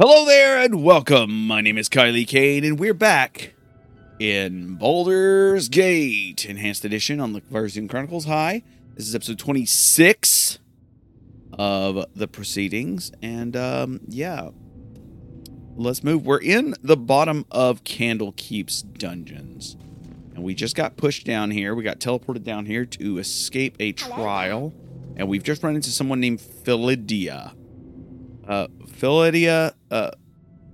Hello there and welcome. My name is Kylie Kane and we're back in Baldur's Gate Enhanced Edition on the Varzian Chronicles. Hi, this is episode 26 of the proceedings. And um, yeah, let's move. We're in the bottom of Candlekeep's dungeons. And we just got pushed down here. We got teleported down here to escape a trial. And we've just run into someone named Phylladia. Uh, Phylladia, uh,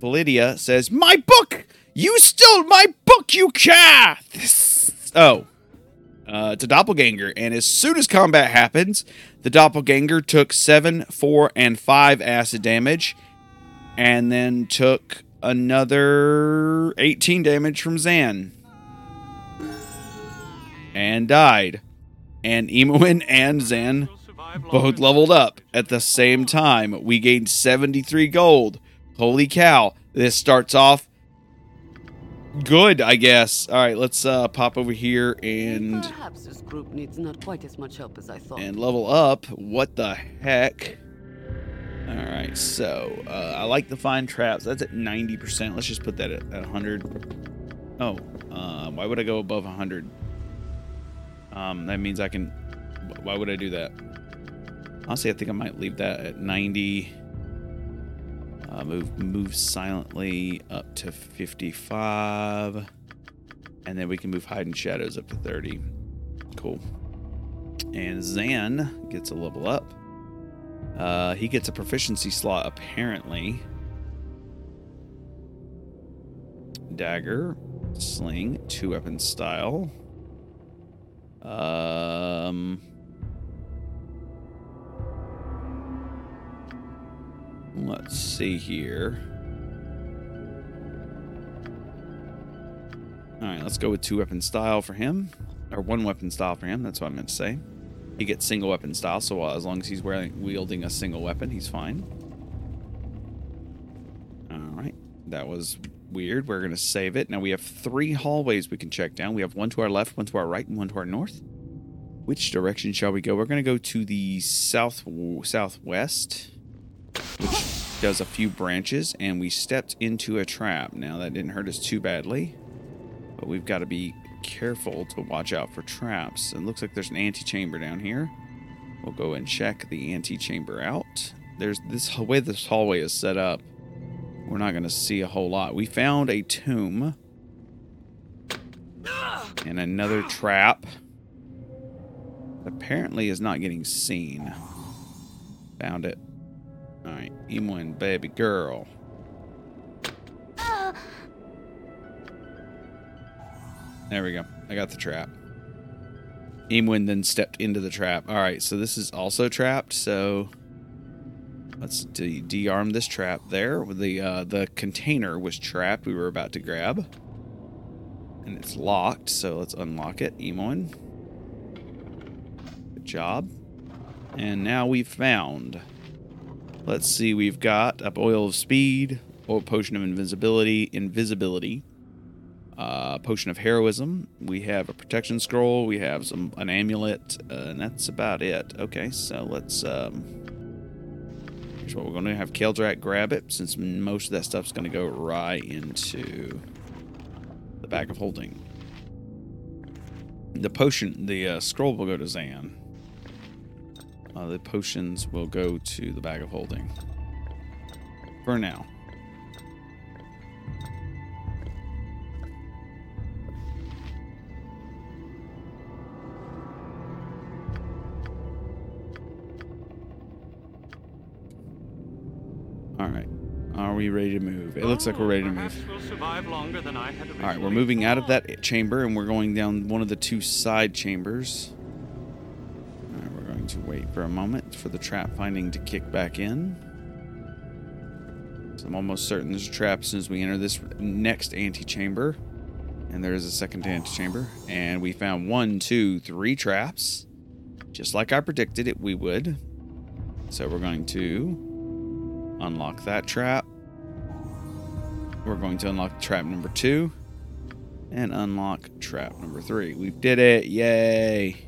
Phylladia says, "My book! You stole my book, you cat!" Oh, uh, it's a doppelganger, and as soon as combat happens, the doppelganger took seven, four, and five acid damage, and then took another 18 damage from Xan, and died. And Imoen and Xan both leveled up at the same time. We gained 73 gold. Holy cow. This starts off good, I guess. All right, let's uh, pop over here and Perhaps this group needs not quite as much help as I thought. and level up. What the heck? All right, so uh, I like the fine traps. That's at 90%. Let's just put that at, at 100. Oh, uh, why would I go above 100? Um, that means I can. Why would I do that? Honestly, I think I might leave that at 90. Uh, move move silently up to 55. And then we can move hide and shadows up to 30. Cool. And Xan gets a level up. Uh, he gets a proficiency slot apparently. Dagger, sling, two weapon style. Um, let's see here. All right, let's go with two weapon style for him, or one weapon style for him. That's what I meant to say. He gets single weapon style, so uh, as long as he's wearing wielding a single weapon, he's fine. All right, that was weird. We're gonna save it. Now we have three hallways we can check down. We have one to our left, one to our right, and one to our north. Which direction shall we go? We're gonna go to the south southwest, does a few branches, and we stepped into a trap. Now that didn't hurt us too badly, but we've got to be careful to watch out for traps. It looks like there's an antechamber down here. We'll go and check the antechamber out. There's this way this hallway is set up. We're not going to see a whole lot. We found a tomb and another trap. Apparently is not getting seen. Found it. All right, Imoen, baby girl. There we go. I got the trap. Imoen then stepped into the trap. All right, so this is also trapped. So let's de- de-arm this trap there. The uh, the container was trapped. We were about to grab, and it's locked. So let's unlock it. Imoen. Good job. And now we've found. Let's see. We've got a oil of speed, oil potion of invisibility, invisibility uh, potion of heroism. We have a protection scroll. We have some an amulet, uh, and that's about it. Okay, so let's. Um, here's what we're going to have. Keldrak grab it, since most of that stuff's going to go right into the bag of holding. The potion, the uh, scroll will go to Xan. Uh, the potions will go to the bag of holding. For now. All right. Are we ready to move? It looks like we're ready to move. We'll survive longer than I had All right, we're moving out of that chamber and we're going down one of the two side chambers. Going to wait for a moment for the trap finding to kick back in. So I'm almost certain there's a trap as soon as we enter this next antechamber. And there is a second antechamber. And we found one, two, three traps. Just like I predicted it, we would. So we're going to unlock that trap. We're going to unlock trap number two and unlock trap number three. We did it. Yay.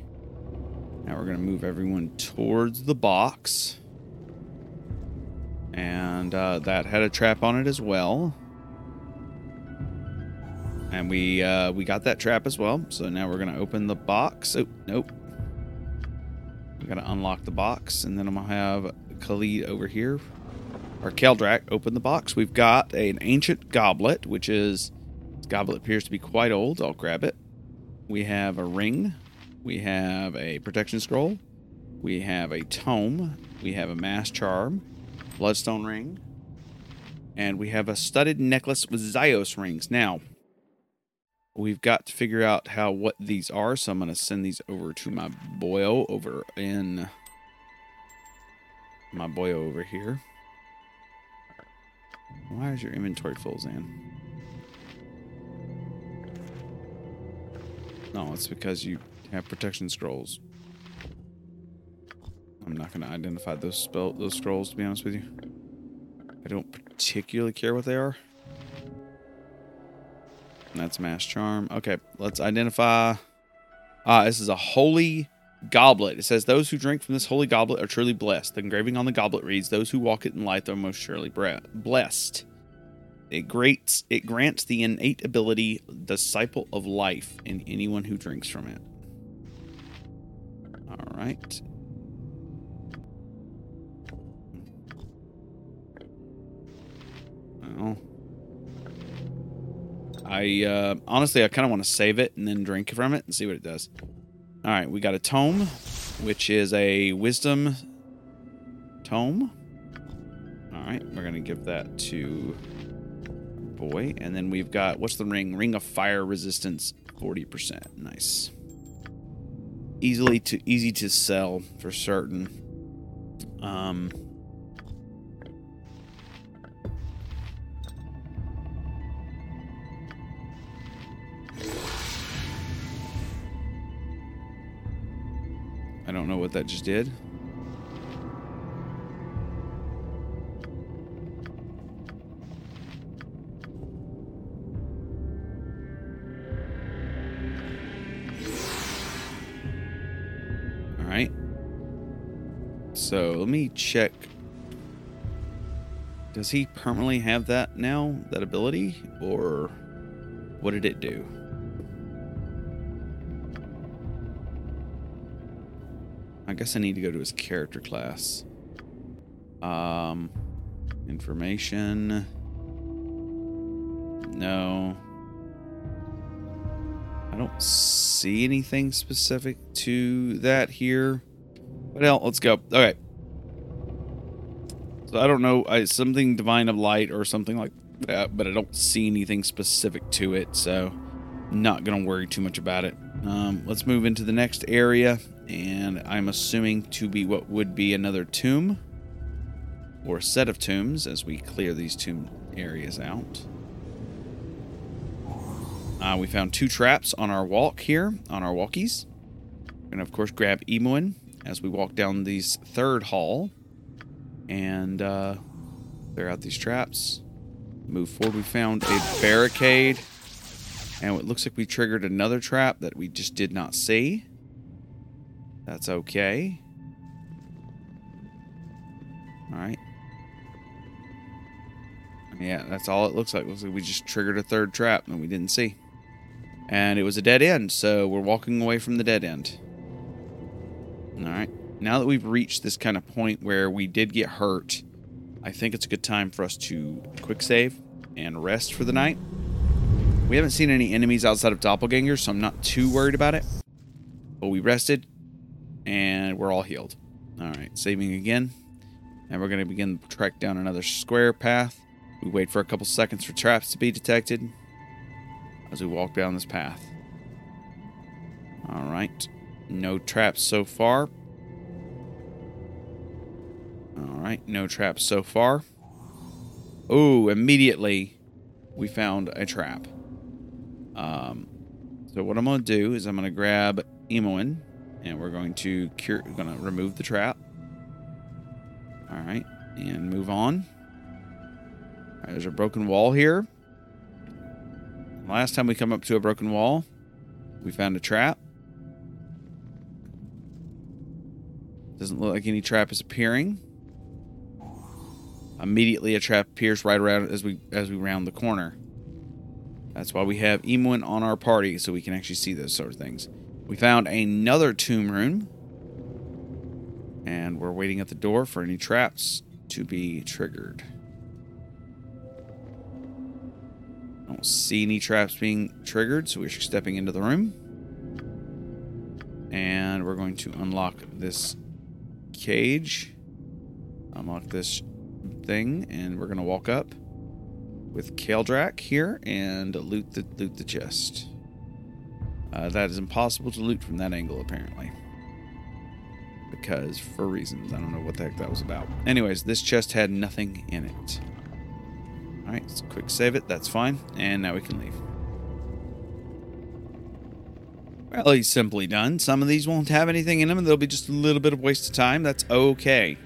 Now we're going to move everyone towards the box. And uh, that had a trap on it as well. And we uh, we got that trap as well. So now we're gonna open the box. Oh nope. We gotta unlock the box, and then I'm gonna have Khalid over here, or Keldrak, open the box. We've got an ancient goblet, which is this goblet appears to be quite old. I'll grab it. We have a ring. We have a protection scroll. We have a tome. We have a mass charm, bloodstone ring, and we have a studded necklace with Zios rings. Now, we've got to figure out how what these are, so I'm going to send these over to my boyo over in my boyo over here. Why is your inventory full, Xan? No, it's because you have protection scrolls. I'm not going to identify those spell those scrolls to be honest with you. I don't particularly care what they are. And that's mass charm. Okay, let's identify. Ah, this is a holy goblet. It says those who drink from this holy goblet are truly blessed. The engraving on the goblet reads, "Those who walk it in light are most surely blessed." It grants it grants the innate ability disciple of life in anyone who drinks from it. All right. Well, I uh, honestly, I kind of want to save it and then drink from it and see what it does. All right, we got a tome, which is a wisdom tome. All right, we're gonna give that to boy, and then we've got what's the ring? Ring of fire resistance, forty percent. Nice. Easily to easy to sell for certain. Um. I don't know what that just did. So let me check. Does he permanently have that now, that ability? Or what did it do? I guess I need to go to his character class. Um, information. No. I don't see anything specific to that here. Hell, let's go. Okay. So I don't know, I something divine of light or something like that, but I don't see anything specific to it, so I'm not gonna worry too much about it. Um, let's move into the next area, and I'm assuming to be what would be another tomb or set of tombs as we clear these tomb areas out. Uh, we found two traps on our walk here, on our walkies. We're to, of course, grab Imoen as we walk down this third hall and uh, clear out these traps. Move forward. We found a barricade, and it looks like we triggered another trap that we just did not see. That's okay. All right. Yeah, that's all it looks like. Looks like we just triggered a third trap and we didn't see. And it was a dead end, so we're walking away from the dead end. All right. Now that we've reached this kind of point where we did get hurt, I think it's a good time for us to quick save and rest for the night. We haven't seen any enemies outside of doppelgangers, so I'm not too worried about it. But we rested, and we're all healed. All right, saving again. And we're going to begin to trek down another square path. We wait for a couple seconds for traps to be detected as we walk down this path. All right. No traps so far. All right. No traps so far. Oh, immediately we found a trap. Um, so what I'm going to do is I'm going to grab Imoen and we're going to cure, going to remove the trap. All right. And move on. Right, there's a broken wall here. Last time we come up to a broken wall, we found a trap. Doesn't look like any trap is appearing. Immediately, a trap appears right around as we as we round the corner. That's why we have Imoen on our party, so we can actually see those sort of things. We found another tomb room, and we're waiting at the door for any traps to be triggered. I don't see any traps being triggered, so we're stepping into the room. And we're going to unlock this cage. Unlock this thing, and we're to walk up with Kaeldrak here and loot the loot the chest. Uh, that is impossible to loot from that angle, apparently. Because, for reasons, I don't know what the heck that was about. Anyways, this chest had nothing in it. Alright, quick save it. That's fine. And now we can leave. He's simply done. Some of these won't have anything in them, and there'll be just a little bit of waste of time. That's okay.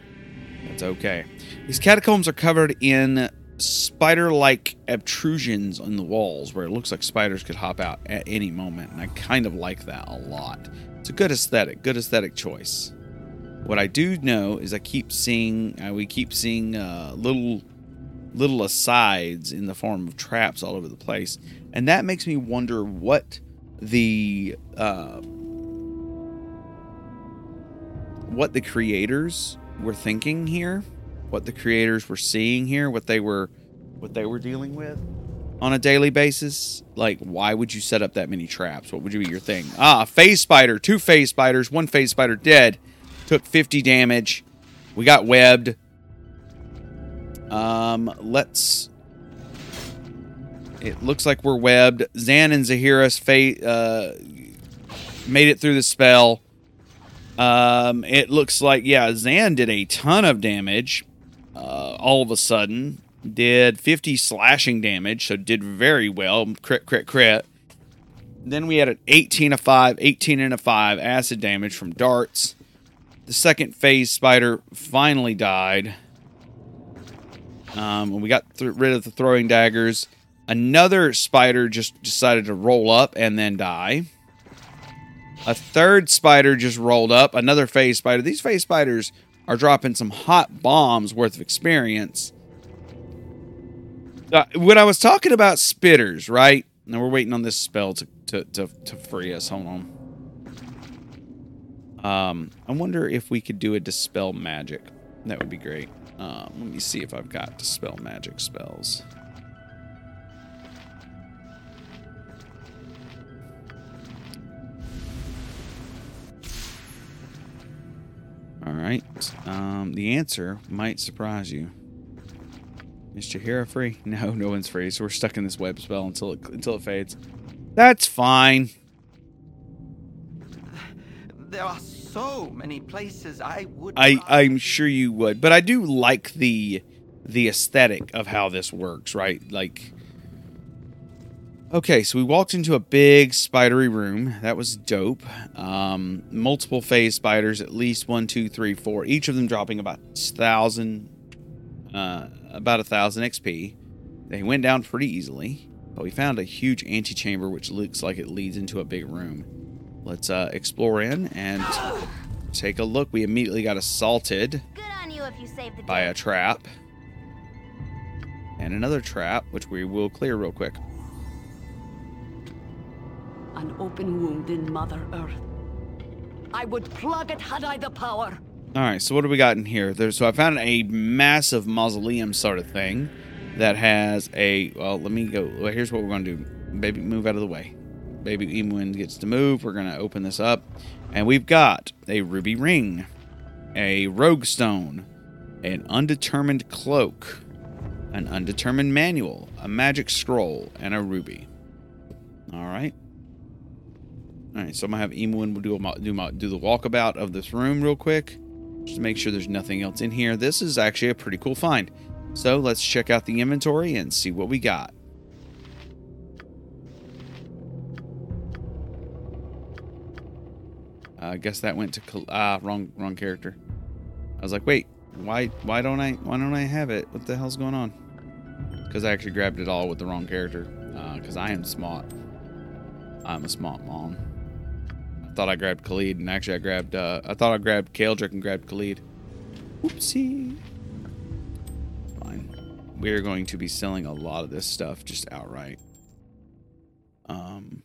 That's okay. These catacombs are covered in spider-like obtrusions on the walls where it looks like spiders could hop out at any moment, and I kind of like that a lot. It's a good aesthetic, good aesthetic choice. What I do know is I keep seeing, uh, we keep seeing uh, little little asides in the form of traps all over the place, and that makes me wonder what the uh, what the creators were thinking here, what the creators were seeing here, what they were what they were dealing with on a daily basis. Like, why would you set up that many traps? What would you be your thing? Ah, phase spider, two phase spiders, one phase spider dead, took 50 damage. We got webbed. Um, let's. It looks like we're webbed. Xan and Zahiris fa- uh, made it through the spell. Um, it looks like yeah, Xan did a ton of damage. Uh, all of a sudden, did 50 slashing damage, so did very well. Crit, crit, crit. Then we had an 18 of 5, 18 and a 5 acid damage from darts. The second phase spider finally died. Um, we got th- rid of the throwing daggers. Another spider just decided to roll up and then die. A third spider just rolled up. Another phase spider. These phase spiders are dropping some hot bombs worth of experience. Uh, when I was talking about spitters, right? Now we're waiting on this spell to, to, to, to free us. Hold on. Um, I wonder if we could do a dispel magic. That would be great. Um, let me see if I've got dispel magic spells. All right. Um, the answer might surprise you. Is Jaheira free? No, no one's free. So we're stuck in this web spell until it until it fades. That's fine. There are so many places I would. I I'm sure you would, but I do like the the aesthetic of how this works, right? Like Okay, so we walked into a big spidery room. That was dope. Um, multiple phase spiders, at least one, two, three, four. Each of them dropping about thousand, uh, about a thousand XP. They went down pretty easily, but we found a huge antechamber, which looks like it leads into a big room. Let's uh, explore in and take a look. We immediately got assaulted Good on you if you saved the by a trap. And another trap, which we will clear real quick. An open wound in Mother Earth. I would plug it had I the power. All right, so what do we got in here? There, so I found a massive mausoleum sort of thing that has a. Well, let me go. Well, here's what we're going to do. Baby, move out of the way. Baby Imoen gets to move. We're going to open this up. And we've got a ruby ring, a rogue stone, an undetermined cloak, an undetermined manual, a magic scroll, and a ruby. All right. All right, so I'm gonna have Imoen do a, do my, do the walkabout of this room real quick, just to make sure there's nothing else in here. This is actually a pretty cool find. So let's check out the inventory and see what we got. I guess that went to ah wrong wrong character. I was like, wait, why why don't I why don't I have it? What the hell's going on? Because I actually grabbed it all with the wrong character. Because I am smart. I'm a smart mom. Thought I grabbed Khalid, and actually I grabbed. Uh, I thought I grabbed Kaeldrick and grabbed Khalid. Oopsie. Fine. we're going to be selling a lot of this stuff just outright. Um,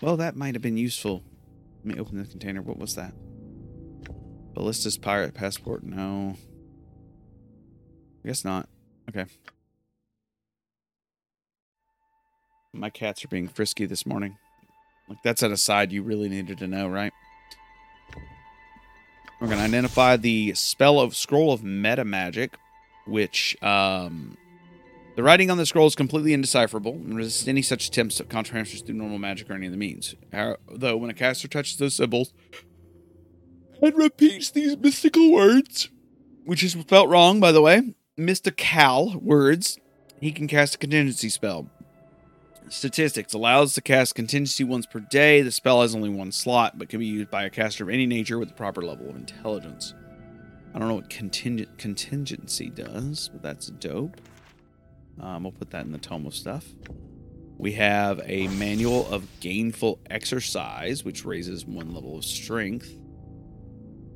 well, that might have been useful. Let me open the container. What was that? Ballista's pirate passport? No. I guess not. Okay. My cats are being frisky this morning. Like that's an aside you really needed to know, right? We're gonna identify the spell of scroll of meta magic, which um the writing on the scroll is completely indecipherable and resists any such attempts of comprehension through normal magic or any of the means. Though when a caster touches those symbols and repeats these mystical words, which is spelt wrong, by the way, mystical words, he can cast a contingency spell. Statistics allows to cast contingency once per day. The spell has only one slot, but can be used by a caster of any nature with the proper level of intelligence. I don't know what contingent contingency does, but that's dope. Um, we'll put that in the tome of stuff. We have a manual of gainful exercise, which raises one level of strength.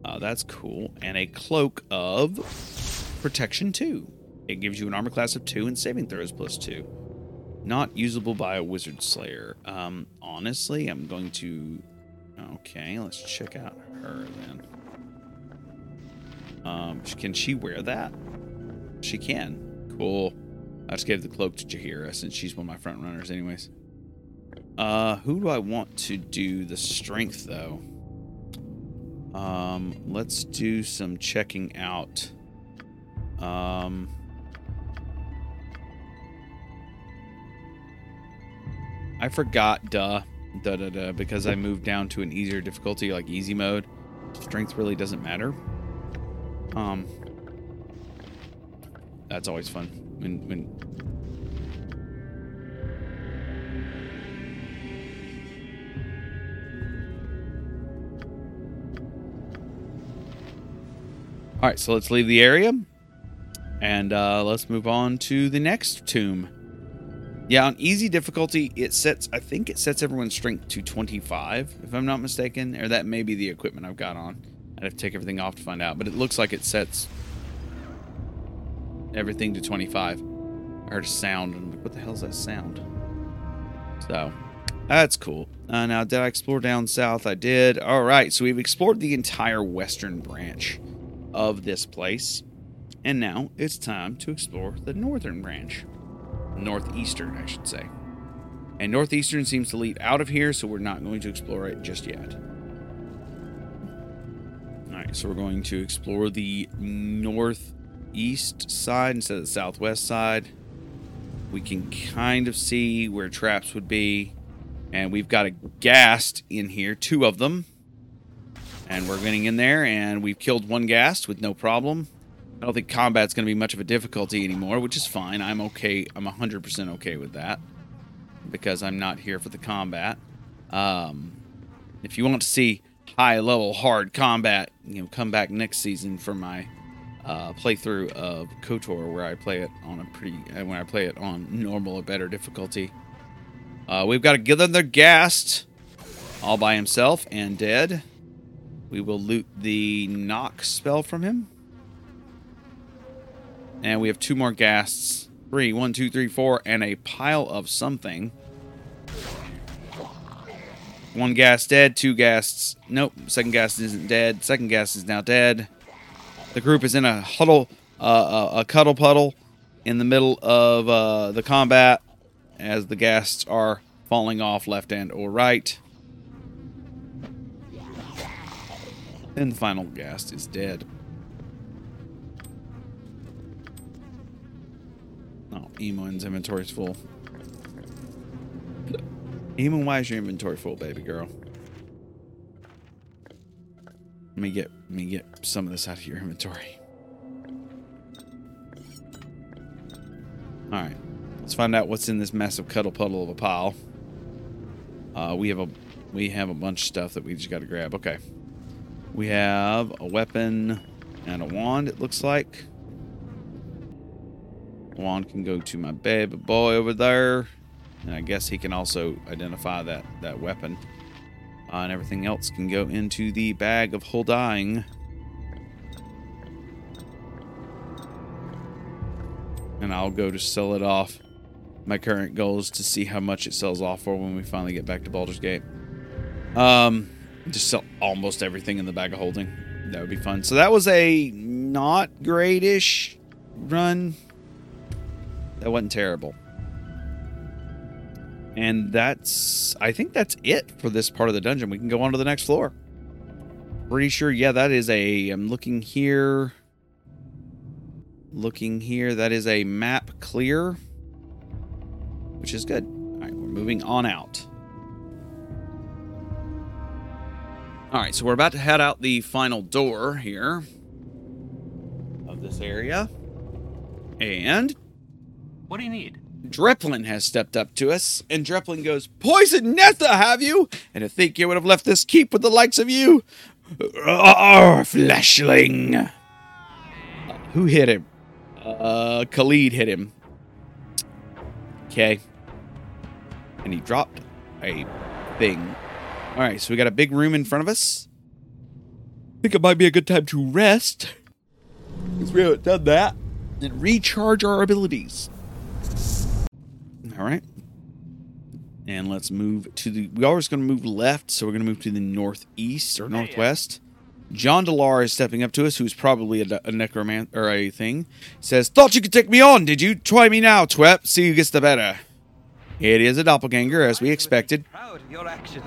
Uh, that's cool. And a cloak of protection 2. It gives you an armor class of 2 and saving throws plus 2. Not usable by a wizard slayer. Um, honestly, I'm going to. Okay, let's check out her then. Um, can she wear that? She can. Cool. I just gave the cloak to Jaheira since she's one of my front runners, anyways. Uh, who do I want to do the strength though? Um, let's do some checking out. Um, I forgot, duh, duh, duh, duh, because I moved down to an easier difficulty, like easy mode. Strength really doesn't matter. Um, that's always fun when when. All right, so let's leave the area, and uh, let's move on to the next tomb. Yeah, on easy difficulty, it sets. I think it sets everyone's strength to 25, if I'm not mistaken, or that may be the equipment I've got on. I'd have to take everything off to find out, but it looks like it sets everything to 25. I heard a sound, and I'm like, what the hell's that sound? So, that's cool. Uh, now, did I explore down south? I did. All right, so we've explored the entire western branch of this place, and now it's time to explore the northern branch. Northeastern, I should say. And northeastern seems to lead out of here, so we're not going to explore it just yet. All right, so we're going to explore the northeast side instead of the southwest side. We can kind of see where traps would be. And we've got a ghast in here, two of them. And we're getting in there, and we've killed one ghast with no problem. I don't think combat's going to be much of a difficulty anymore, which is fine. I'm okay. I'm 100% okay with that because I'm not here for the combat. Um, if you want to see high level hard combat, you know, come back next season for my uh, playthrough of KOTOR, where I play it on a pretty uh, when I play it on normal or better difficulty. Uh, we've got a Gillinder Ghast all by himself and dead. We will loot the knock spell from him. And we have two more ghasts. Three, one, two, three, four, and a pile of something. One ghast dead, two ghasts. Nope, second ghast isn't dead. Second ghast is now dead. The group is in a huddle, uh, a, cuddle puddle in the middle of uh, the combat as the ghasts are falling off left and or right. And the final ghast is dead. Oh, Emon's inventory's full. Emon, why is your inventory full, baby girl? Let me get let me get some of this out of your inventory. Alright. Let's find out what's in this massive cuddle puddle of a pile. Uh, we have a we have a bunch of stuff that we just gotta grab. Okay. We have a weapon and a wand, it looks like. Wand can go to my baby boy over there. And I guess he can also identify that, that weapon. Uh, and everything else can go into the bag of Huldying. and I'll go to sell it off. My current goal is to see how much it sells off for when we finally get back to Baldur's Gate. Um, just sell almost everything in the bag of holding. That would be fun. So that was a not greatish run. That wasn't terrible. And that's I think that's it for this part of the dungeon. We can go on to the next floor. Pretty sure, yeah, that is a I'm looking here. Looking here, that is a map clear. Which is good. Alright, we're moving on out. Alright, so we're about to head out the final door here of this area. And What do you need? Dreppin has stepped up to us, and Dreppin goes, Poison Netha, have you? And to think you would have left this keep with the likes of you? Arr, fleshling! Who hit him? Uh, Khalid hit him. Okay. And he dropped a thing. Alright, so we got a big room in front of us. think it might be a good time to rest. Because we haven't done that. And recharge our abilities. All right. And let's move to the. We always going to move left, so we're going to move to the northeast or northwest. Jondalar is stepping up to us, who's probably a, a necromancer or a thing. Says, "Thought you could take me on, did you? Try me now, Twep. See who gets the better." It is a doppelganger, as we expected, Proud of your actions.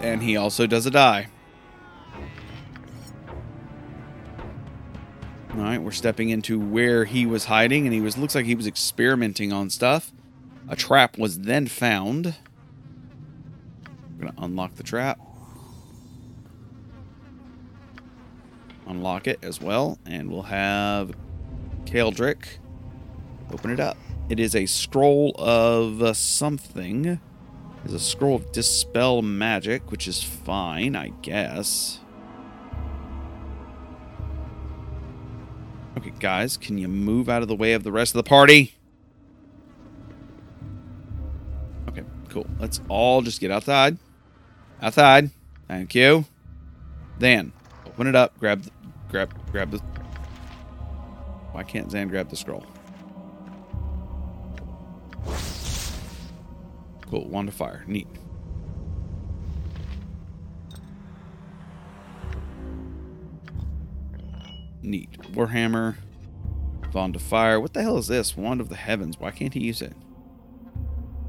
and he also does a die. All right, we're stepping into where he was hiding, and he was looks like he was experimenting on stuff. A trap was then found. I'm gonna unlock the trap. Unlock it as well, and we'll have Kaldrick open it up. It is a scroll of uh, something. It's a scroll of dispel magic, which is fine, I guess. Okay, guys, can you move out of the way of the rest of the party? Okay, cool. Let's all just get outside. Outside. Thank you. Then, open it up. Grab, grab, grab the. Why can't Xan grab the scroll? Cool. Wand of fire. Neat. Neat. Warhammer. Wand of fire. What the hell is this? Wand of the heavens. Why can't he use it?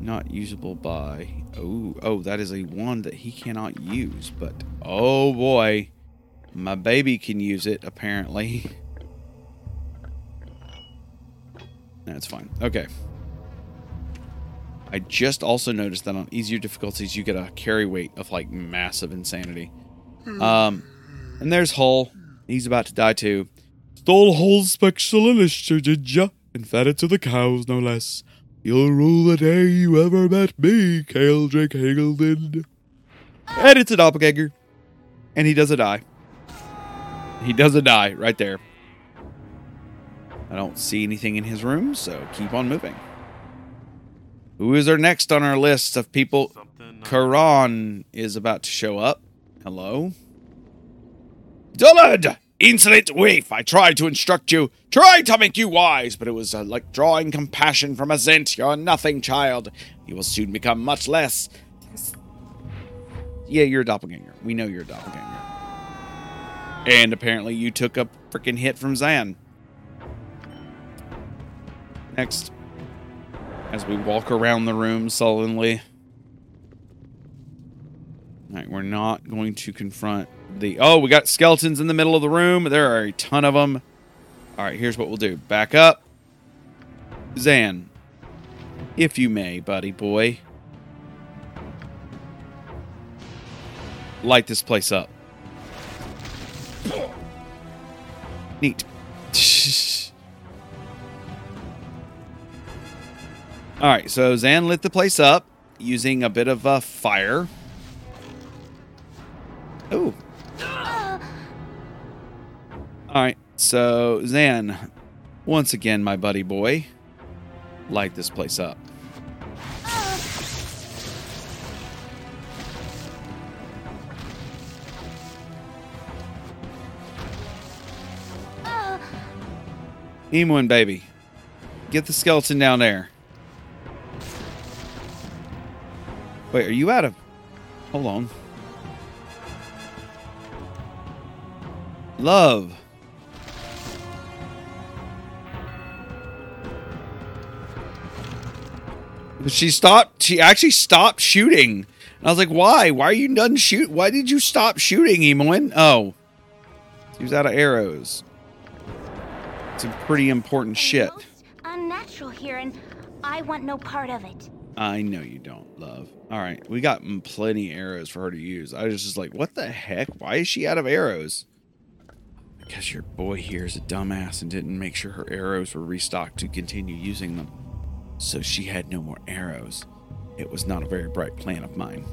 Not usable by. Oh, oh, that is a wand that he cannot use. But oh boy, my baby can use it apparently. That's fine. Okay. I just also noticed that on easier difficulties you get a carry weight of like massive insanity. Um, and there's Hull. He's about to die too. Stole Hull's special did ya? And fed it to the cows, no less. You'll rule the day you ever met me, Kaldrick Hageldin. And it's a doppelganger. And he does a die. He does a die right there. I don't see anything in his room, so keep on moving. Who is our next on our list of people? Something. uh, Karan is about to show up. Hello? Dullard! Insolent waif! I tried to instruct you, tried to make you wise, but it was uh, like drawing compassion from a Zhent. You're nothing, child. You will soon become much less. Yeah, you're a doppelganger. We know you're a doppelganger. And apparently you took a freaking hit from Xan. Next. As we walk around the room sullenly. Alright, we're not going to confront the. Oh, we got skeletons in the middle of the room. There are a ton of them. Alright, here's what we'll do back up. Xan, if you may, buddy boy, light this place up. Neat. Alright, so Xan lit the place up using a bit of uh, fire. Oh. Alright, so Xan, once again, my buddy boy, light this place up. Eamon, baby. get the skeleton down there. Wait, are you out of... Hold on. Love. She stopped. She actually stopped shooting. And I was like, why? Why are you done shoot? Why did you stop shooting, Imoen? Oh. He was out of arrows. It's some pretty important shit. Most unnatural here, and I want no part of it. I know you don't, love. All right, we got plenty arrows for her to use. I was just like, what the heck? Why is she out of arrows? Because your boy here is a dumbass and didn't make sure her arrows were restocked to continue using them. So she had no more arrows. It was not a very bright plan of mine.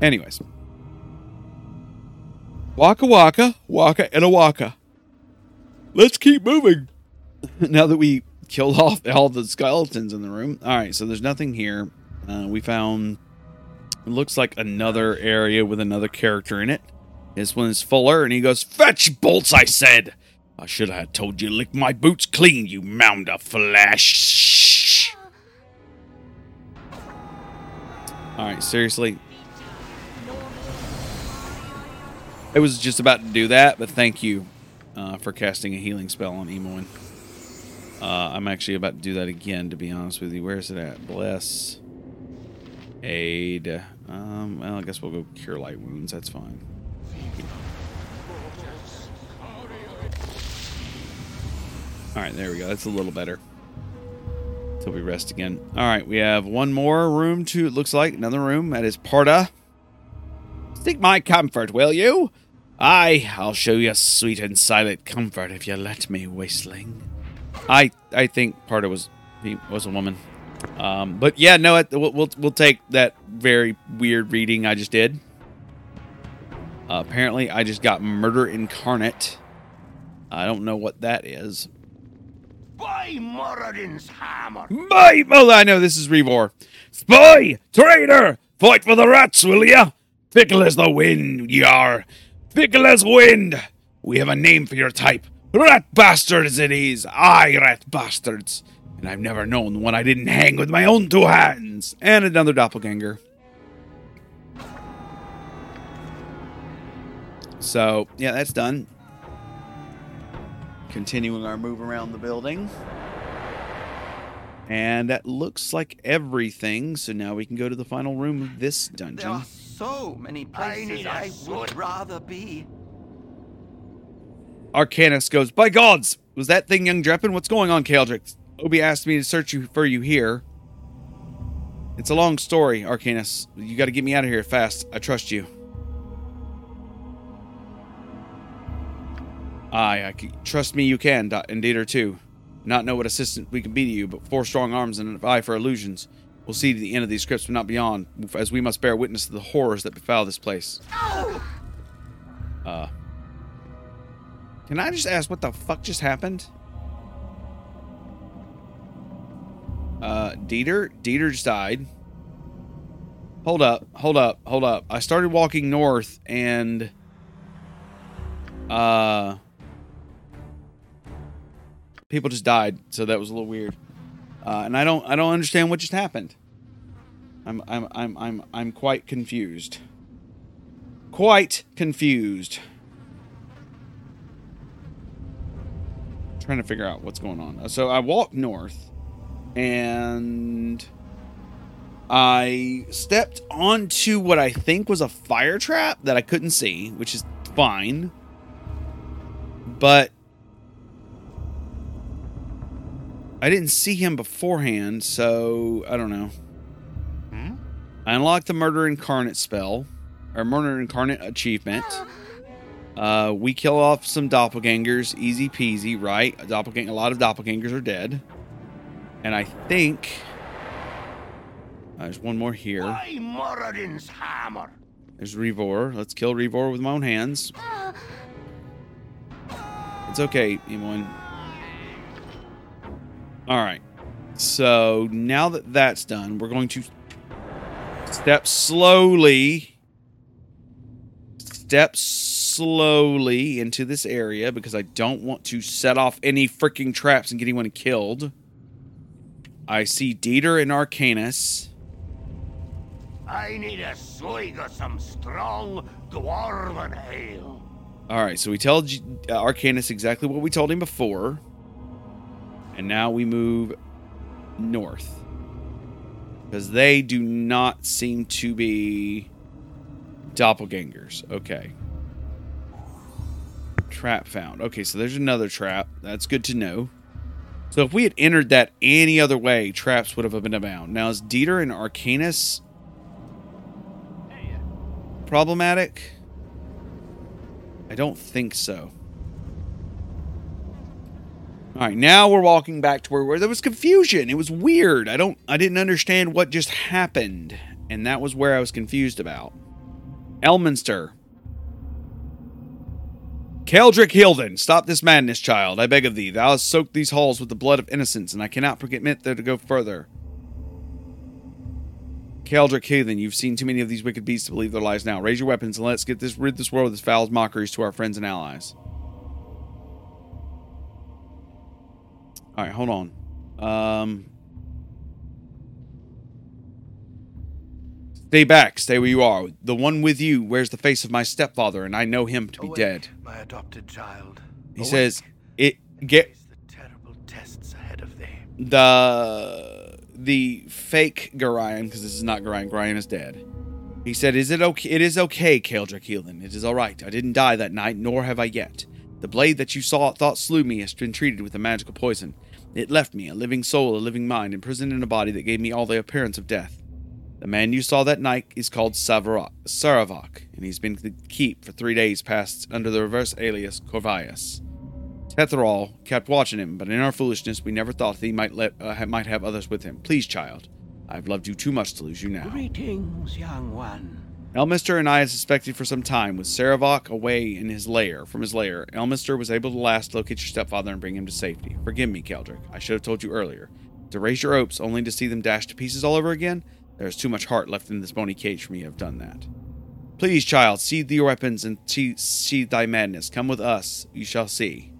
Anyways. Waka waka, waka and a waka. Let's keep moving. now that we killed off all the skeletons in the room. All right, so there's nothing here. Uh, we found it looks like another area with another character in it. This one is Fuller, and he goes, "Fetch bolts!" I said. I should have told you to lick my boots clean, you mound of flesh. All right, seriously. I was just about to do that, but thank you uh, for casting a healing spell on Imoen. Uh, I'm actually about to do that again, to be honest with you. Where is it at? Bless. Aid. Um, well, I guess we'll go cure light wounds. That's fine. All right, there we go. That's a little better. Till we rest again. All right, we have one more room to. It looks like another room. That is Parda. Seek my comfort, will you? Aye, I'll show you sweet and silent comfort if you let me, wasteling. I I think Parda was he was a woman. Um, but yeah, no, we'll, we'll we'll take that very weird reading I just did. Uh, apparently, I just got murder incarnate. I don't know what that is. By Moradin's hammer! By well, I know this is Reevor. Spy, traitor, fight for the rats, will ya? Fickle as the wind, ye are. Fickle as wind. We have a name for your type. Rat bastards it is. Aye, rat bastards. And I've never known one I didn't hang with my own two hands. And another doppelganger. So, yeah, that's done. Continuing our move around the building. And that looks like everything. So now we can go to the final room of this dungeon. There dungeon. are so many places I, a I, would rather be. Arkanis goes, By gods! Was that thing young Dreppin? What's going on, Kaldric? Obi asked me to search you for you here. It's a long story, Arkanis. You gotta get me out of here fast. I trust you. Aye, I c- trust me you can, Do- indeed or two. Not know what assistance we can be to you, but four strong arms and an eye for illusions. We'll see to the end of these scripts, but not beyond, as we must bear witness to the horrors that befell this place. Uh. Can I just ask what the fuck just happened? Uh, Deder? Deder just died. Hold up, hold up, hold up. I started walking north and. Uh. People just died, so that was a little weird. Uh, and I don't, I don't understand what just happened. I'm, I'm, I'm, I'm, I'm quite confused. Quite confused. Trying to figure out what's going on. So I walked north, and I stepped onto what I think was a fire trap that I couldn't see, which is fine. But I didn't see him beforehand, so I don't know. I unlocked the Murder Incarnate spell, or Murder Incarnate achievement. Uh, we kill off some doppelgangers, easy peasy, right? A doppelgang- a lot of doppelgangers are dead, and I think uh, there's one more here. By Moradin's hammer! There's Reevor. Let's kill Reevor with my own hands. It's okay, Imoen. All right. So now that that's done, we're going to step slowly, step slowly into this area because I don't want to set off any freaking traps and get anyone killed. I see Deder and Arkanis. I need a swig of some strong dwarven ale. All right, so we tell G- uh, Arkanis exactly what we told him before. And now we move north. Because they do not seem to be doppelgangers. Okay. Trap found. Okay, so there's another trap. That's good to know. So if we had entered that any other way, traps would have been abound. Now, is Deder and Arkanis problematic? I don't think so. All right, now we're walking back to where, where there was confusion. It was weird. I don't I didn't understand what just happened, and that was where I was confused about. Elminster. Keldrick Hilden, stop this madness, child. I beg of thee. Thou hast soaked these halls with the blood of innocence, and I cannot permit there to go further. Keldrick Hilden, you've seen too many of these wicked beasts to believe their lies now. Raise your weapons and let's get this rid this world of this foul mockeries to our friends and allies. All right, hold on. Um, stay back. Stay where you are. The one with you wears the face of my stepfather, and I know him to be Awake, dead. My adopted child. He Awake. says, "It get the terrible tests ahead of thee. the the fake Gorion because this is not Gorion. Gorion is dead." He said, "Is it okay? It is okay, Keldrick Heelan. It is all right. I didn't die that night, nor have I yet. The blade that you saw thought slew me has been treated with a magical poison. It left me, a living soul, a living mind, imprisoned in a body that gave me all the appearance of death. The man you saw that night is called Savarok, Sarevok, and he's been the keep for three days past under the reverse alias Koveras. Tethtoril kept watching him, but in our foolishness, we never thought that he might let uh, might have others with him. Please, child, I've loved you too much to lose you now." Greetings, young one. Elminster and I had suspected for some time, with Sarevok away in his lair from his lair, Elminster was able to last locate your stepfather and bring him to safety. Forgive me, Keldrick. I should have told you earlier. To raise your hopes only to see them dashed to pieces all over again? There is too much heart left in this bony cage for me to have done that. Please, child, sheathe your weapons and sheathe thy madness. Come with us. You shall see.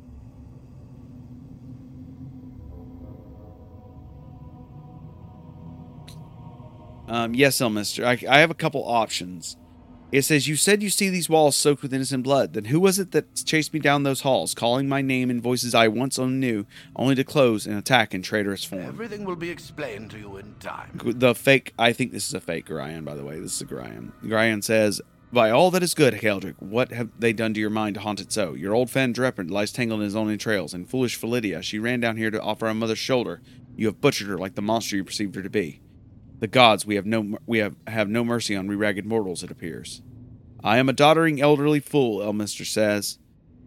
Um, yes, Elminster. I, I have a couple options. It says, You said you see these walls soaked with innocent blood. Then who was it that chased me down those halls, calling my name in voices I once knew, only to close and attack in traitorous form? Everything will be explained to you in time. The fake, I think this is a fake Gorion, by the way. This is a Gorion. Gorion says, By all that is good, Keldrick, what have they done to your mind to haunt it so? Your old friend Dreppin lies tangled in his own entrails, and foolish Phylladia, she ran down here to offer a mother's shoulder. You have butchered her like the monster you perceived her to be. The gods, we have no we have, have no mercy on we ragged mortals, it appears. I am a doddering elderly fool, Elminster says.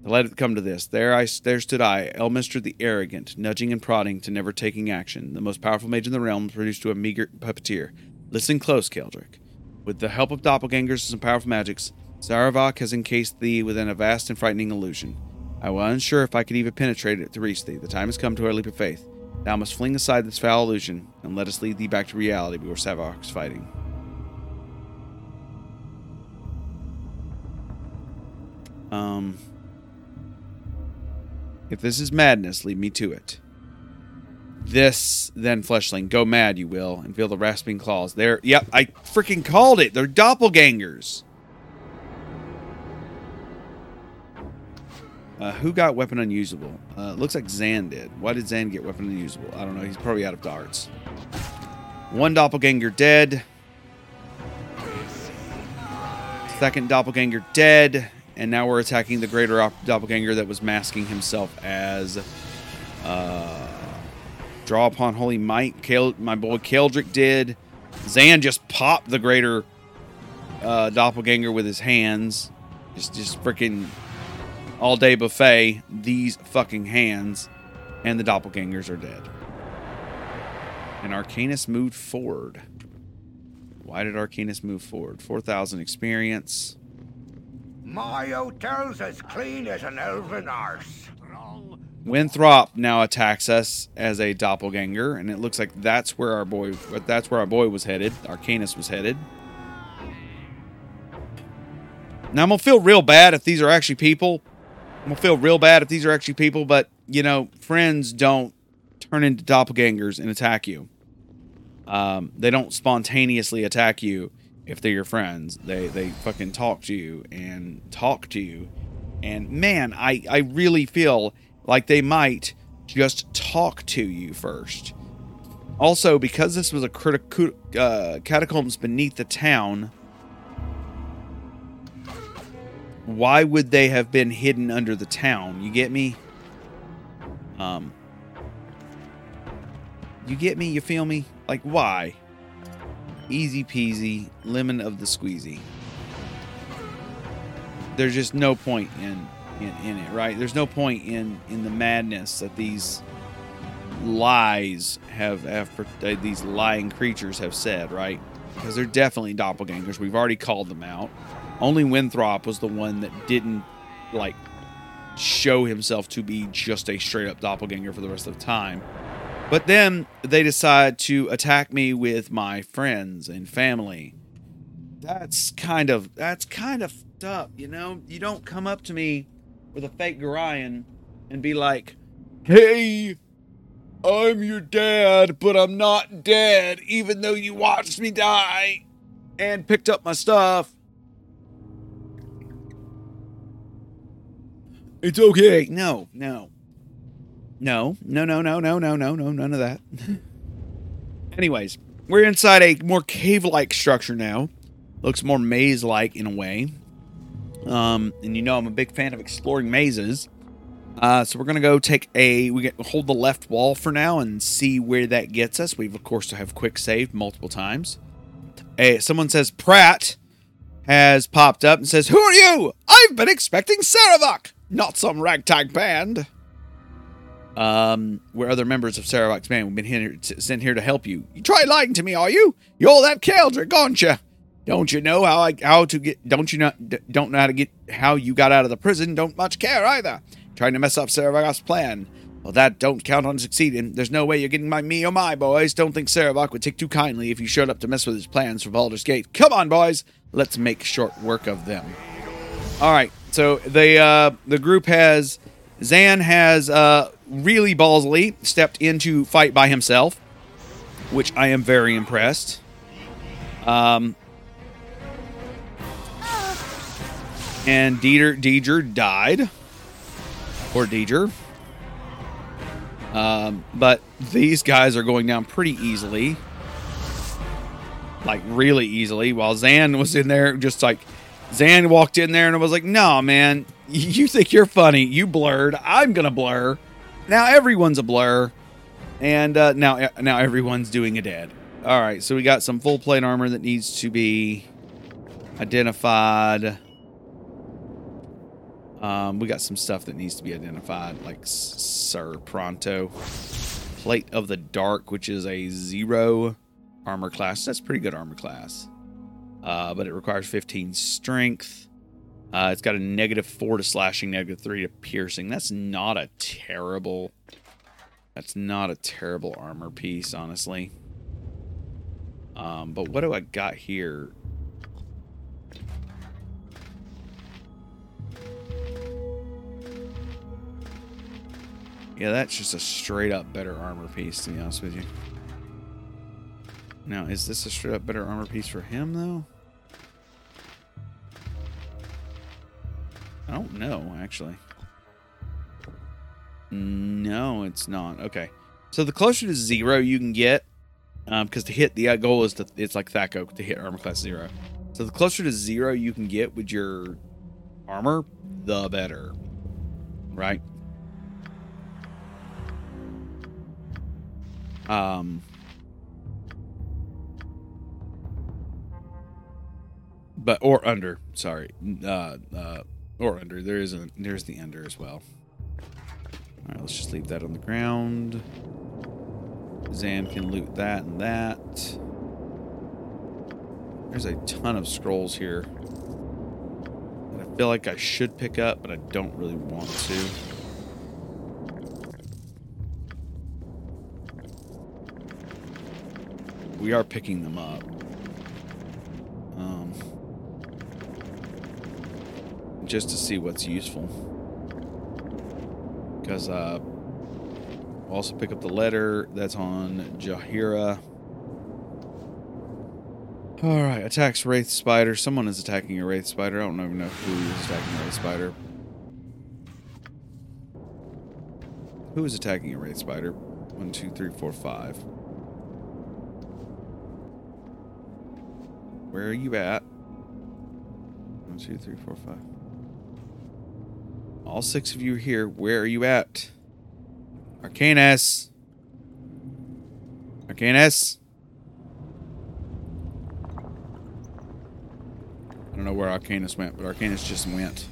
To let it come to this, there I there stood I, Elminster the arrogant, nudging and prodding to never taking action, the most powerful mage in the realm, reduced to a meager puppeteer. Listen close, Keldrick. With the help of doppelgangers and some powerful magics, Sarevok has encased thee within a vast and frightening illusion. I was unsure if I could even penetrate it to reach thee. The time has come to our leap of faith. Thou must fling aside this foul illusion, and let us lead thee back to reality before Sarevok's fighting. Um, if this is madness, lead me to it. This, then, fleshling, go mad, you will, and feel the rasping claws. There, yep, I freaking called it. They're doppelgangers. Uh, who got weapon unusable? Uh, looks like Xan did. Why did Xan get weapon unusable? I don't know. He's probably out of darts. One doppelganger dead. Second doppelganger dead. And now we're attacking the greater op- doppelganger that was masking himself as uh, Draw Upon Holy Might. My boy Keldrick did. Xan just popped the greater uh, doppelganger with his hands. Just, just freaking all day buffet. These fucking hands. And the doppelgangers are dead. And Arkanis moved forward. Why did Arkanis move forward? 4,000 experience. My hotel's as clean as an elven arse. Winthrop now attacks us as a doppelganger, and it looks like that's where our boy that's where our boy was headed. Arkanis was headed. Now I'm gonna feel real bad if these are actually people. I'm gonna feel real bad if these are actually people, but you know, friends don't turn into doppelgangers and attack you. Um, they don't spontaneously attack you if they're your friends. They they fucking talk to you and talk to you. And man, I I really feel like they might just talk to you first. Also, because this was a uh, catacombs beneath the town, why would they have been hidden under the town? You get me? Um, you get me? You feel me? Like why? Easy peasy, lemon of the squeezy. There's just no point in, in in it, right? There's no point in in the madness that these lies have have uh, these lying creatures have said, right? Because they're definitely doppelgangers. We've already called them out. Only Winthrop was the one that didn't like show himself to be just a straight up doppelganger for the rest of the time. But then they decide to attack me with my friends and family. That's kind of that's kind of up, you know? You don't come up to me with a fake Gorion and be like, "Hey, I'm your dad, but I'm not dead even though you watched me die and picked up my stuff." It's okay. No, no. No, no, no, no, no, no, no, no, none of that. Anyways, we're inside a more cave like structure now. Looks more maze like in a way. Um, and you know I'm a big fan of exploring mazes. Uh, so we're gonna go take a we get hold the left wall for now and see where that gets us. We've of course to have quick saved multiple times. Hey, someone says Prat has popped up and says, "Who are you? I've been expecting Sarevok, not some ragtag band." Um, we're other members of Sarevok's band. We've been here, sent here to help you. You try lying to me, are you? You're that Keldrick, aren't you? Don't you know how I how to get? Don't you not don't know how to get how you got out of the prison? Don't much care either. Trying to mess up Sarevok's plan. Well, that don't count on succeeding. There's no way you're getting my me or my boys. Don't think Sarevok would take too kindly if you showed up to mess with his plans for Baldur's Gate. Come on, boys. Let's make short work of them. All right. So the uh, the group has Xan has uh, really ballsily stepped into fight by himself, which I am very impressed. Um, and Dieter Deeger died, or Deeger. Um, but these guys are going down pretty easily, like really easily. While Xan was in there, just like Xan walked in there and was like, "No, man, you think you're funny? You blurred. I'm gonna blur." Now everyone's a blur, and uh, now now everyone's doing a dead. All right, so we got some full plate armor that needs to be identified. Um, we got some stuff that needs to be identified, like Sir Pronto. Plate of the Dark, which is a zero armor class. That's pretty good armor class. Uh, but it requires 15 strength. Uh, it's got a negative four to slashing, negative three to piercing. That's not a terrible. That's not a terrible armor piece, honestly. Um, but what do I got here? Yeah, that's just a straight up better armor piece, to be honest with you. Now, is this a straight up better armor piece for him, though? I don't know, actually. No, it's not. Okay. So the closer to zero you can get, because um, to hit the uh, goal is to it's like THAC0 to hit armor class zero. So the closer to zero you can get with your armor, the better. Right? Um but or under, sorry. Uh uh or under. There is a there's the under as well. Alright, let's just leave that on the ground. Xan can loot that and that. There's a ton of scrolls here. I feel like I should pick up, but I don't really want to. We are picking them up. Just to see what's useful. Because uh, also pick up the letter that's on Jaheira. All right, attacks Wraith Spider. Someone is attacking a Wraith Spider. I don't even know who is attacking a Wraith Spider. Who is attacking a Wraith Spider? One, two, three, four, five. Where are you at? One, two, three, four, five. All six of you here. Where are you at? Arkanis. Arkanis. I don't know where Arkanis went, but Arkanis just went.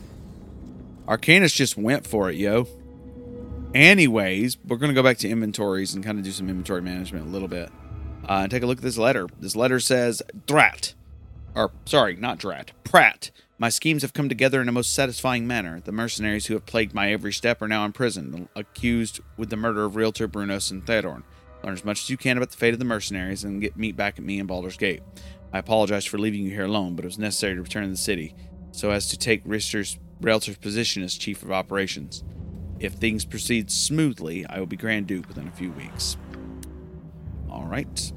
Arkanis just went for it, yo. Anyways, we're going to go back to inventories and kind of do some inventory management a little bit. Uh, and take a look at this letter. This letter says, Drat. Or, sorry, not Drat. Prat. My schemes have come together in a most satisfying manner. The mercenaries who have plagued my every step are now in prison, accused with the murder of Rieltar Brunos and Thaldorn. Learn as much as you can about the fate of the mercenaries and get meet back at me in Baldur's Gate. I apologize for leaving you here alone, but it was necessary to return to the city so as to take Richter's Rieltar's position as chief of operations. If things proceed smoothly, I will be Grand Duke within a few weeks. All right.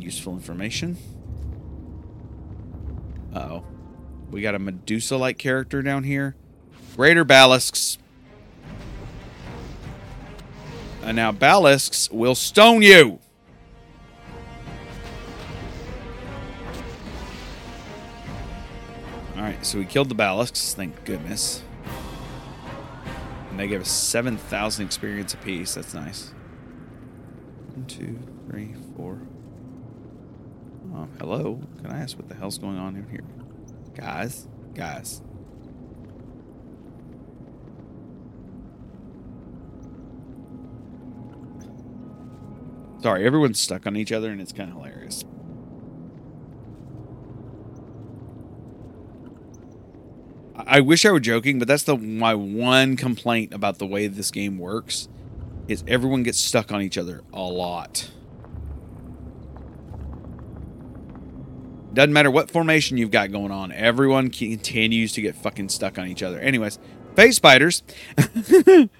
Useful information. Uh oh. We got a Medusa like character down here. Greater Balisks. And now Balisks will stone you. Alright, so we killed the Balisks, thank goodness. And they gave us 7,000 experience apiece. That's nice. One, two, three, four. Oh, hello. Can I ask what the hell's going on in here? Guys, guys. Sorry, everyone's stuck on each other and it's kind of hilarious. I wish I were joking, but that's the my one complaint about the way this game works is everyone gets stuck on each other a lot. Doesn't matter what formation you've got going on, everyone continues to get fucking stuck on each other. Anyways, face spiders.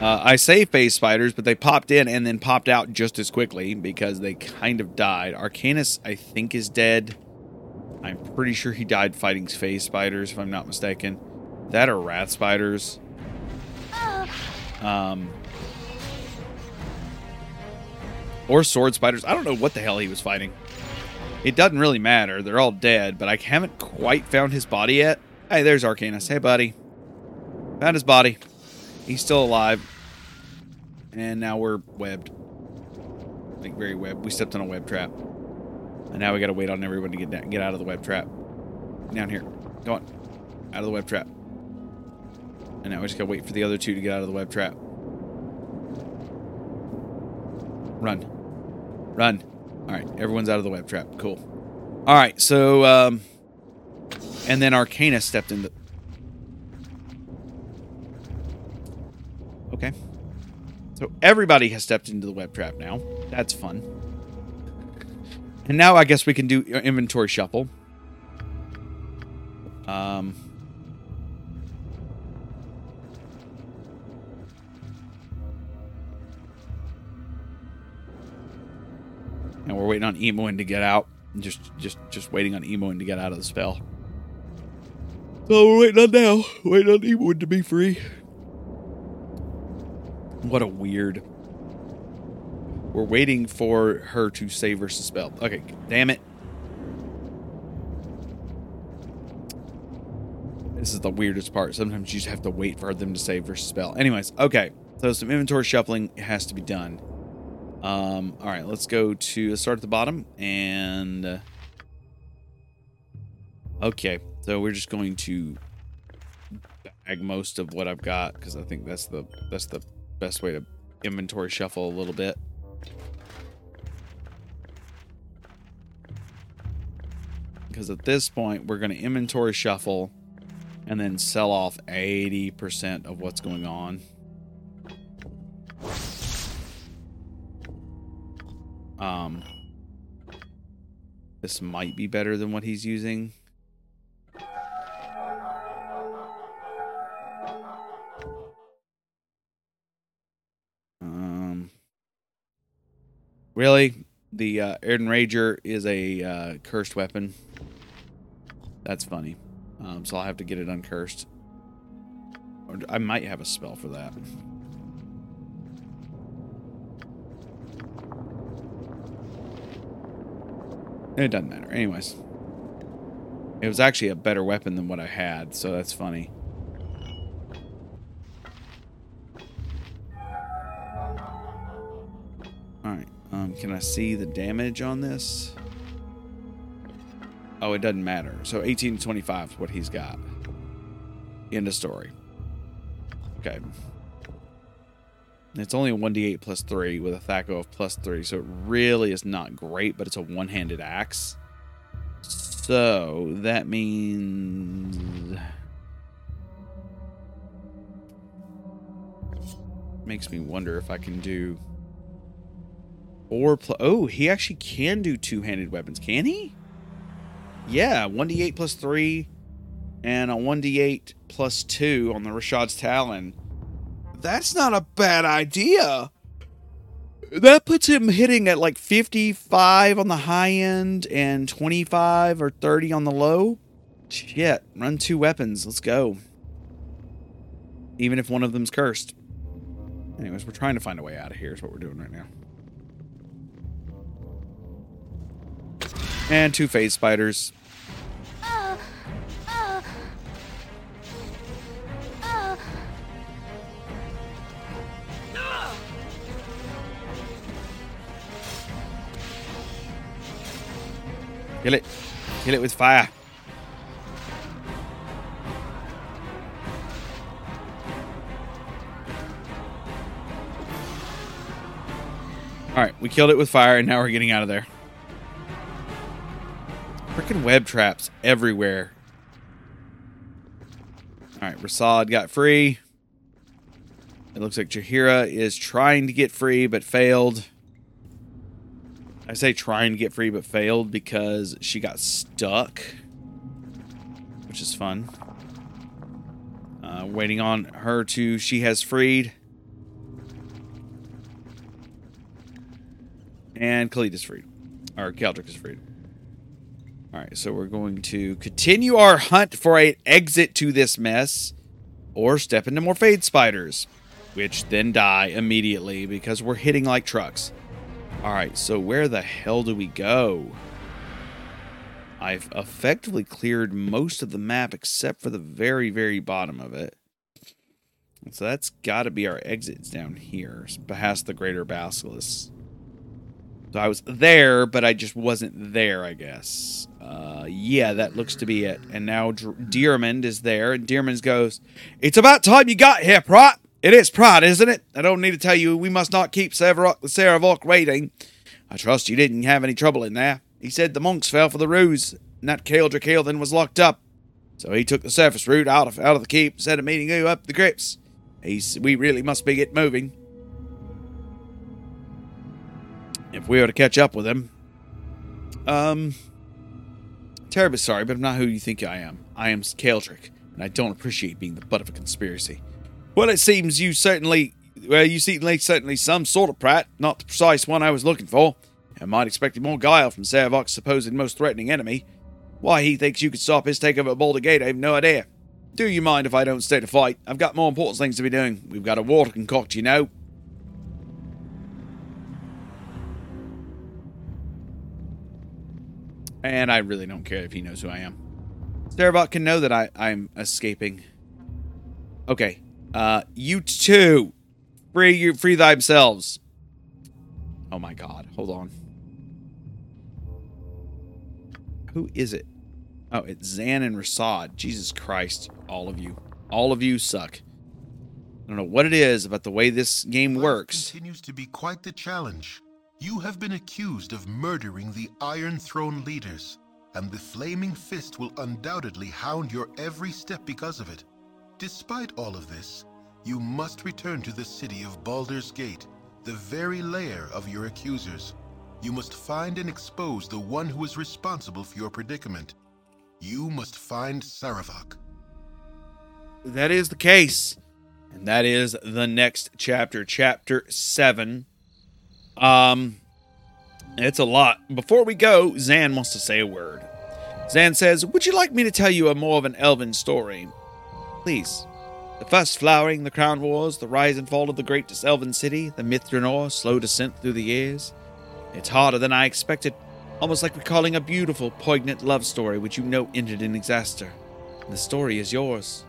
Uh, I say phase spiders, but they popped in and then popped out just as quickly because they kind of died. Arkanis, I think, is dead. I'm pretty sure he died fighting phase spiders, if I'm not mistaken. That are wrath spiders. Um, or sword spiders. I don't know what the hell he was fighting. It doesn't really matter. They're all dead, but I haven't quite found his body yet. Hey, there's Arkanis. Hey, buddy. Found his body. He's still alive. And now we're webbed. Like very webbed. We stepped on a web trap. And now we gotta wait on everyone to get down, get out of the web trap. Down here. Go on. Out of the web trap. And now we just gotta wait for the other two to get out of the web trap. Run. Run. Alright, everyone's out of the web trap. Cool. Alright, so um and then Arcana stepped in the Okay. So everybody has stepped into the web trap now. That's fun. And now I guess we can do inventory shuffle. Um. And we're waiting on Imoen to get out. Just, just, just waiting on Imoen to get out of the spell. So we're waiting on now. Waiting on Imoen to be free. What a weird. We're waiting for her to save her spell. Okay, damn it. This is the weirdest part. Sometimes you just have to wait for them to save her spell. Anyways, okay. So some inventory shuffling has to be done. Um, all right, let's go to let's start at the bottom and uh, okay. So we're just going to bag most of what I've got because I think that's the that's the best way to inventory shuffle a little bit. Because at this point, we're going to inventory shuffle and then sell off 80% of what's going on. Um, this might be better than what he's using. Um, really, the uh, Rager is a uh, cursed weapon. That's funny. Um, so I'll have to get it uncursed. Or I might have a spell for that. It doesn't matter. Anyways. It was actually a better weapon than what I had, so that's funny. Alright, um, can I see the damage on this? Oh, it doesn't matter. So 18 to 25 is what he's got. End of story. Okay. It's only a 1d8 plus 3 with a THAC0 of plus 3, so it really is not great, but it's a one handed axe. So that means. Makes me wonder if I can do. Or. plus. Oh, he actually can do two handed weapons, can he? Yeah, 1d8 plus 3 and a 1d8 plus 2 on the Rashad's Talon. That's not a bad idea. That puts him hitting at like 55 on the high end and 25 or 30 on the low. Shit, run two weapons. Let's go. Even if one of them's cursed. Anyways, we're trying to find a way out of here, is what we're doing right now. And two phase spiders. Kill it. Kill it with fire. Alright, we killed it with fire and now we're getting out of there. Freaking web traps everywhere. Alright, Rasaad got free. It looks like Jaheira is trying to get free but failed. I say trying to get free but failed because she got stuck, which is fun. Uh, waiting on her to she has freed. And Khalid is freed. Or Keldrick is freed. Alright, so we're going to continue our hunt for an exit to this mess. Or step into more Fade Spiders. Which then die immediately because we're hitting like trucks. Alright, so where the hell do we go? I've effectively cleared most of the map except for the very, very bottom of it. So that's got to be our exits down here, past the Greater Basilisk. So I was there, but I just wasn't there, I guess. Uh, yeah, that looks to be it. And now Dr- Diarmid is there, and Diarmid goes, It's about time you got here, Prot. It is Prot, isn't it? I don't need to tell you we must not keep Sarevok waiting. I trust you didn't have any trouble in there. He said the monks fell for the ruse, and that Kaldrick Hilden was locked up. So he took the surface route out of out of the keep instead of meeting you up the crypts. He's, we really must be get moving. If we were to catch up with him. Um, terribly sorry, but I'm not who you think I am. I am Kaldrick, and I don't appreciate being the butt of a conspiracy. Well, it seems you certainly, well, you like certainly some sort of prat, not the precise one I was looking for. I might expect more guile from Sarevok's supposed most threatening enemy. Why he thinks you could stop his takeover of Boulder Gate, I have no idea. Do you mind if I don't stay to fight? I've got more important things to be doing. We've got a war to concoct, you know. And I really don't care if he knows who I am. Starbuck can know that I, I'm escaping. Okay. Uh, you two, free you free themselves. Oh my god, hold on. Who is it? Oh, it's Xan and Rasaad. Jesus Christ, all of you. All of you suck. I don't know what it is about the way this game Life works. continues to be quite the challenge. You have been accused of murdering the Iron Throne leaders, and the Flaming Fist will undoubtedly hound your every step because of it. Despite all of this, you must return to the city of Baldur's Gate, the very lair of your accusers. You must find and expose the one who is responsible for your predicament. You must find Sarevok. That is the case. And that is the next chapter, chapter 7. Um it's a lot. Before we go, Xan wants to say a word. Xan says, "Would you like me to tell you a more of an elven story?" Please. The first flowering, the crown wars, the rise and fall of the great elven city, the Myth Drannor, slow descent through the years. It's harder than I expected, almost like recalling a beautiful, poignant love story which you know ended in disaster. And the story is yours.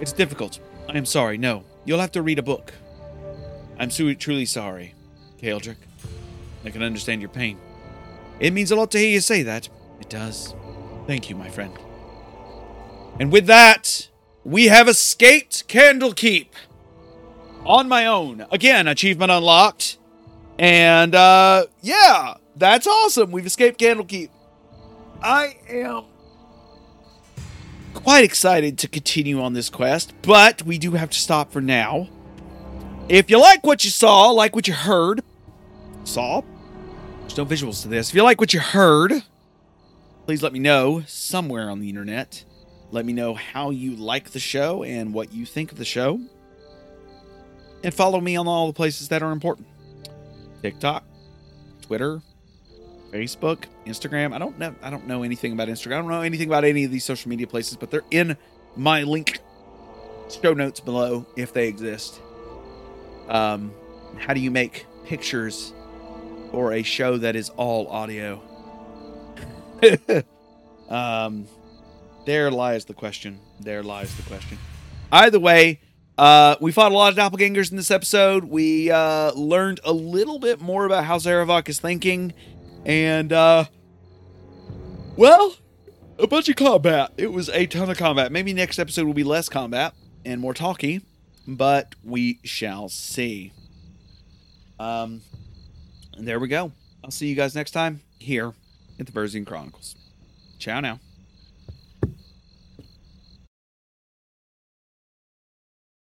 It's difficult. I am sorry, no. You'll have to read a book. I'm so truly sorry, Kaeldrick. I can understand your pain. It means a lot to hear you say that. It does. Thank you, my friend. And with that, we have escaped Candlekeep on my own. Again, achievement unlocked. And uh yeah, that's awesome. We've escaped Candlekeep. I am quite excited to continue on this quest, but we do have to stop for now. If you like what you saw, like what you heard, saw, there's no visuals to this. If you like what you heard, please let me know somewhere on the internet. Let me know how you like the show and what you think of the show. And follow me on all the places that are important TikTok, Twitter, Facebook, Instagram. I don't know. I don't know anything about Instagram. I don't know anything about any of these social media places, but they're in my link show notes below if they exist. Um, how do you make pictures for a show that is all audio? um, there lies the question. There lies the question. Either way, uh, we fought a lot of doppelgangers in this episode. We uh, learned a little bit more about how Zaravok is thinking, and uh, well, a bunch of combat. It was a ton of combat. Maybe next episode will be less combat and more talky, but we shall see. Um, there we go. I'll see you guys next time here at the Berzian Chronicles. Ciao now.